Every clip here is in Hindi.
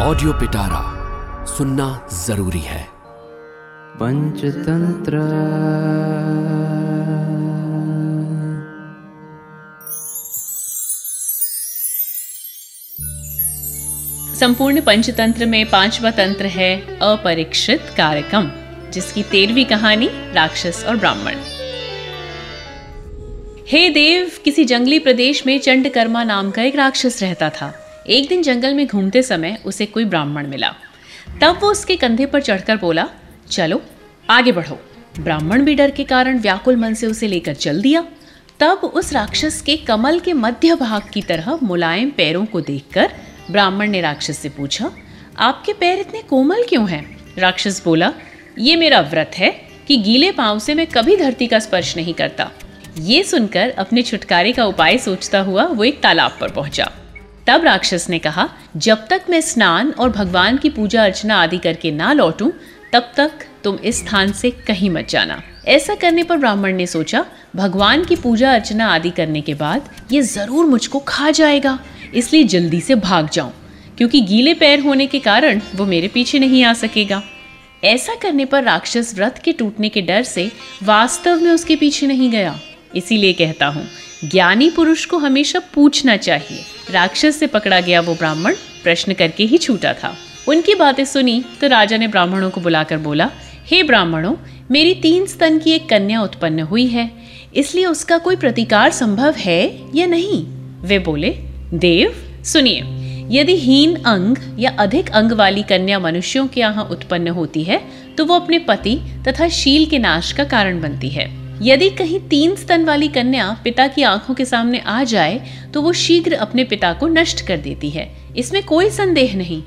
Audio Pitara सुनना ज़रूरी है। पंचतंत्र। संपूर्ण पंचतंत्र में पांचवा तंत्र है अपरीक्षित कार्यक्रम जिसकी तेरहवीं कहानी राक्षस और ब्राह्मण। हे देव किसी जंगली प्रदेश में चंडकर्मा नाम का एक राक्षस रहता था। एक दिन जंगल में घूमते समय उसे कोई ब्राह्मण मिला। तब वो उसके कंधे पर चढ़कर बोला, चलो, आगे बढ़ो। ब्राह्मण भी डर के कारण व्याकुल मन से उसे लेकर चल दिया। तब उस राक्षस के कमल के मध्य भाग की तरह मुलायम पैरों को देखकर ब्राह्मण ने राक्षस से पूछा, आपके पैर इतने कोमल क्यों हैं? राक्षस बोला, ये मेरा व्रत है कि गीले पाँव से मैं कभी धरती का स्पर्श नहीं करता। ये सुनकर अपने छुटकारे का उपाय सोचता हुआ वो एक तालाब पर पहुँचा। तब राक्षस ने कहा, जब तक मैं स्नान और भगवान की पूजा अर्चना आदि करके ना लौटूं, तब तक तुम इस स्थान से कहीं मत जाना। ऐसा करने पर ब्राह्मण ने सोचा, भगवान की पूजा अर्चना आदि करने के बाद ये ज़रूर मुझको खा जाएगा, इसलिए जल्दी से भाग जाऊँ, क्योंकि गीले पैर होने के कारण वो मेरे पीछे नहीं आ सकेगा। ऐसा करने पर राक्षस व्रत के टूटने के डर से वास्तव में उसके पीछे नहीं गया। इसीलिए कहता हूँ, ज्ञानी पुरुष को हमेशा पूछना चाहिए राक्षस से पकड़ा गया वो ब्राह्मण प्रश्न करके ही छूटा था। उनकी बातें सुनी तो राजा ने ब्राह्मणों को बुलाकर बोला, हे ब्राह्मणों, मेरी तीन स्तन की एक कन्या उत्पन्न हुई है, इसलिए उसका कोई प्रतिकार संभव है या नहीं? वे बोले, देव, सुनिए, यदि हीन अंग या अधिक अंग वाली कन्या मनुष्यों के यहाँ उत्पन्न होती है तो वो अपने पति तथा शील के नाश का कारण बनती है। यदि कहीं तीन स्तन वाली कन्या पिता की आँखों के सामने आ जाए तो वो शीघ्र अपने पिता को नष्ट कर देती है। इसमें कोई संदेह नहीं।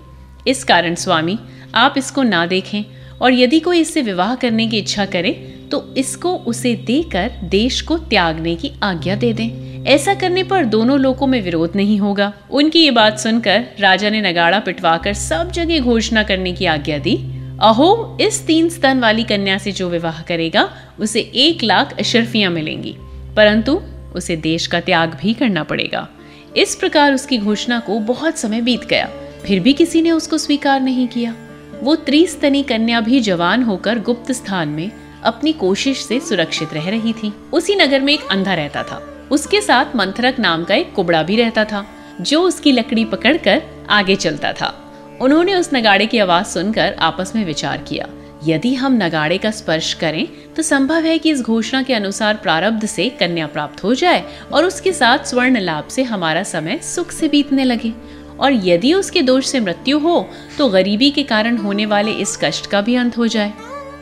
इस कारण स्वामी, आप इसको ना देखें, और यदि कोई इससे विवाह करने की इच्छा करे तो इसको उसे देकर देश को त्यागने की आज्ञा दे दें। ऐसा करने पर दोनों लोगों में विरोध नहीं होगा। उनकी ये बात सुनकर राजा ने नगाड़ा पिटवाकर सब जगह घोषणा करने की आज्ञा दी। अहो, इस तीन स्तन वाली कन्या से जो विवाह करेगा, उसे एक लाख अशरफियाँ मिलेंगी। परंतु उसे देश का त्याग भी करना पड़ेगा। इस प्रकार उसकी घोषणा को बहुत समय बीत गया। फिर भी किसी ने उसको स्वीकार नहीं किया। वो त्रिस्तनी कन्या भी जवान होकर गुप्त स्थान में अपनी कोशिश से सुरक्षित रह रही थी। उसी नगर में एक अंधा रहता था। उसके साथ मंथरक नाम का एक कुबड़ा भी रहता था, जो उसकी लकड़ी पकड़कर आगे चलता था। उन्होंने उस नगाड़े की आवाज़ सुनकर आपस में विचार किया। यदि हम नगाड़े का स्पर्श करें तो संभव है कि इस घोषणा के अनुसार प्रारब्ध से कन्या प्राप्त हो जाए और उसके साथ स्वर्ण लाभ से हमारा समय सुख से बीतने लगे। और यदि उसके दोष से मृत्यु हो तो गरीबी के कारण होने वाले इस कष्ट का भी अंत हो जाए।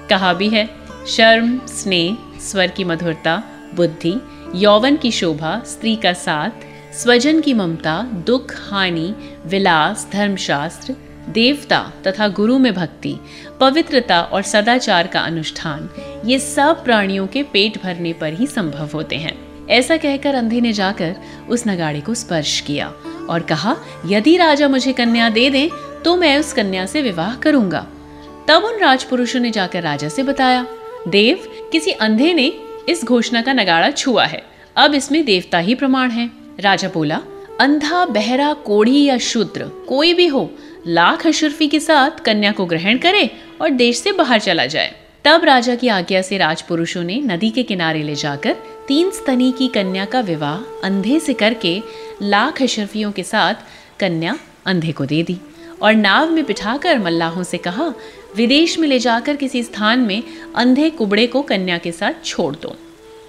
कहा भी है, शर्म, स्नेह, स्वर की मधुरता, बुद्धि, यौवन की शोभा, स्त्री का साथ स्वजन की ममता, दुख, हानि, विलास, धर्मशास्त्र, देवता तथा गुरु में भक्ति, पवित्रता और सदाचार का अनुष्ठान, ये सब प्राणियों के पेट भरने पर ही संभव होते हैं। ऐसा कहकर अंधे ने जाकर उस नगाड़े को स्पर्श किया और कहा, यदि राजा मुझे कन्या दे दें तो मैं उस कन्या से विवाह करूँगा। तब उन राजपुरुषों ने जाकर राजा से बताया, देव, किसी अंधे ने इस घोषणा का नगाड़ा छुआ है। अब इसमें देवता ही प्रमाण है। राजा बोला, अंधा, बहरा, कोढ़ी या शूद्र, कोई भी हो, लाख अशुर्फी के साथ कन्या को ग्रहण करे और देश से बाहर चला जाए। तब राजा की आज्ञा से राजपुरुषों ने नदी के किनारे ले जाकर तीन स्तनी की कन्या का विवाह अंधे से करके लाख अशरफियों के साथ कन्या अंधे को दे दी और नाव में बिठाकर मल्लाहों से कहा, विदेश में ले जाकर किसी स्थान में अंधे कुबड़े को कन्या के साथ छोड़ दो।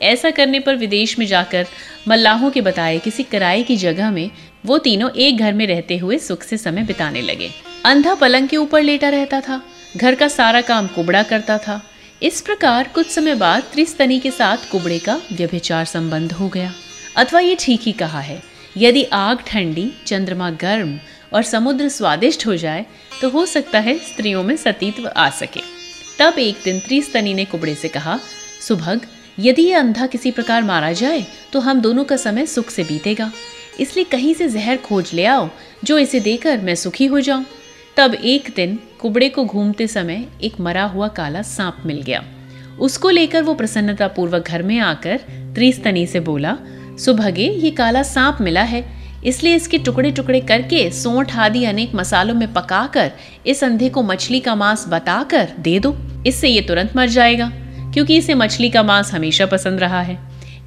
ऐसा करने पर विदेश में जाकर मल्लाहों के बताए किसी किराए की जगह में वो तीनों एक घर में रहते हुए सुख से समय बिताने लगे। अंधा पलंग के ऊपर लेटा रहता था, घर का सारा काम कुबड़ा करता था। इस प्रकार कुछ समय बाद त्रिस्तनी के साथ कुबड़े का व्यभिचार संबंध हो गया। अथवा ये ठीक ही कहा है, यदि आग ठंडी, चंद्रमा गर्म और समुद्र स्वादिष्ट हो जाए तो हो सकता है स्त्रियों में सतीत्व आ सके। तब एक दिन त्रिस्तनी ने कुबड़े से कहा, सुभग यदि ये अंधा किसी प्रकार मारा जाए तो हम दोनों का समय सुख से बीतेगा। इसलिए कहीं से जहर खोज ले आओ, जो इसे देकर मैं सुखी हो जाऊँ। तब एक दिन कुबड़े को घूमते समय एक मरा हुआ काला सांप मिल गया। उसको लेकर वो प्रसन्नता पूर्वक घर में आकर त्रिस्तनी से बोला, सुभगे, ये काला सांप मिला है। इसलिए इसके टुकड़े टुकड़े करके सोंठ आदि अनेक मसालों में पकाकर इस अंधे को मछली का मांस बताकर दे दो। इससे ये तुरंत मर जाएगा। क्योंकि इसे मछली का मांस हमेशा पसंद रहा है।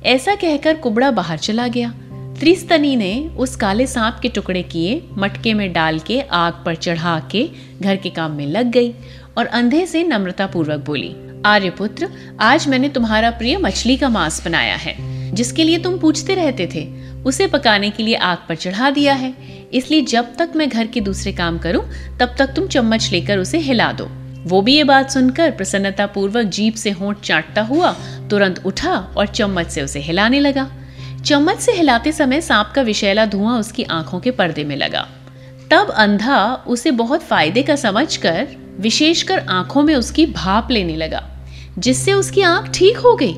ऐसा कहकर कुबड़ा बाहर चला गया। त्रिस्तनी ने उस काले सांप के टुकड़े किए, मटके में डाल के आग पर चढ़ा के घर के काम में लग गई और अंधे से नम्रता पूर्वक बोली, आर्यपुत्र, आज मैंने तुम्हारा प्रिय मछली का मांस बनाया है, जिसके लिए तुम पूछते रहते थे। उसे पकाने के लिए आग पर चढ़ा दिया है। इसलिए जब तक मैं घर के दूसरे काम करूँ, तब तक तुम चम्मच लेकर उसे हिला दो। वो भी ये बात सुनकर प्रसन्नता पूर्वक जीप से होंठ चाटता हुआ तुरंत उठा और चम्मच से उसे हिलाने लगा। चम्मच से हिलाते समय सांप का विषैला धुआँ उसकी आँखों के पर्दे में लगा। तब अंधा उसे बहुत फ़ायदे का समझकर, विशेषकर आँखों में उसकी भाप लेने लगा, जिससे उसकी आँख ठीक हो गई।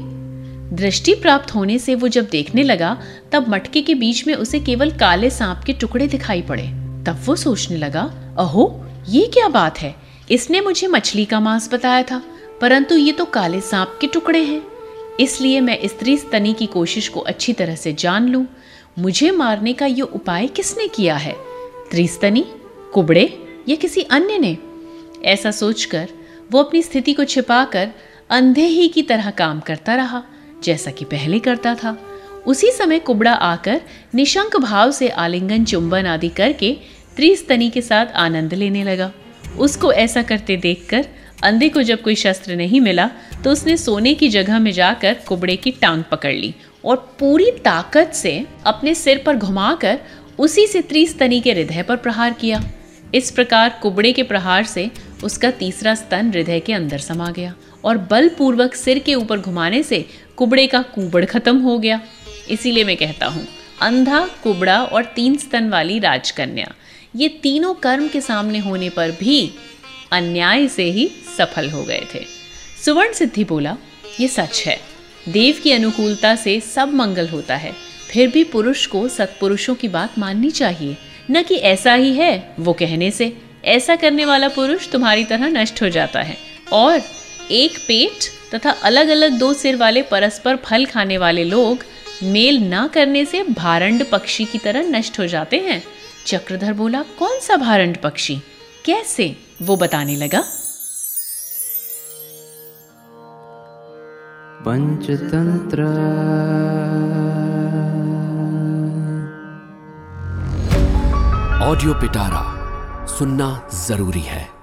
दृष्टि प्राप्त होने से वो जब देखने लगा, तब मटके के बीच में उसे केवल काले सांप के टुकड़े दिखाई पड़े। तब वो सोचने लगा, अहो, ये क्या बात है? इसने मुझे मछली का मांस बताया था, परंतु ये तो काले सांप के टुकड़े हैं। इसलिए मैं स्त्री स्तनी की कोशिश को अच्छी तरह से जान लूँ। मुझे मारने का ये उपाय किसने किया है? त्रिस्तनी कुबड़े या किसी अन्य ने? ऐसा सोचकर वो अपनी स्थिति को छिपाकर अंधे ही की तरह काम करता रहा, जैसा कि पहले करता था। उसी समय कुबड़ा आकर निशंक भाव से आलिंगन, चुंबन आदि करके त्रिस्तनी के साथ आनंद लेने लगा। उसको ऐसा करते देखकर अंधे को जब कोई शस्त्र नहीं मिला तो उसने सोने की जगह में जाकर कुबड़े की टांग पकड़ ली और पूरी ताकत से अपने सिर पर घुमाकर उसी से त्रिस्तनी के हृदय पर प्रहार किया। इस प्रकार कुबड़े के प्रहार से उसका तीसरा स्तन हृदय के अंदर समा गया और बलपूर्वक सिर के ऊपर घुमाने से कुबड़े का कुबड़ खत्म हो गया। इसीलिए मैं कहता हूँ, अंधा, कुबड़ा और तीन स्तन वाली राजकन्या ये तीनों कर्म के सामने होने पर भी अन्याय से ही सफल हो गए थे। सुवर्ण सिद्धि बोला, ये सच है। देव की अनुकूलता से सब मंगल होता है। फिर भी पुरुष को सत्पुरुषों की बात माननी चाहिए। न कि ऐसा ही है वो कहने से। ऐसा करने वाला पुरुष तुम्हारी तरह नष्ट हो जाता है। और एक पेट तथा अलग अलग दो सिर वाले परस्पर फल खाने वाले लोग मेल ना करने से भारंड पक्षी की तरह नष्ट हो जाते हैं। चक्रधर बोला कौन सा भारंड पक्षी? कैसे? वो बताने लगा। पंचतंत्र। ऑडियो पिटारा सुनना ज़रूरी है।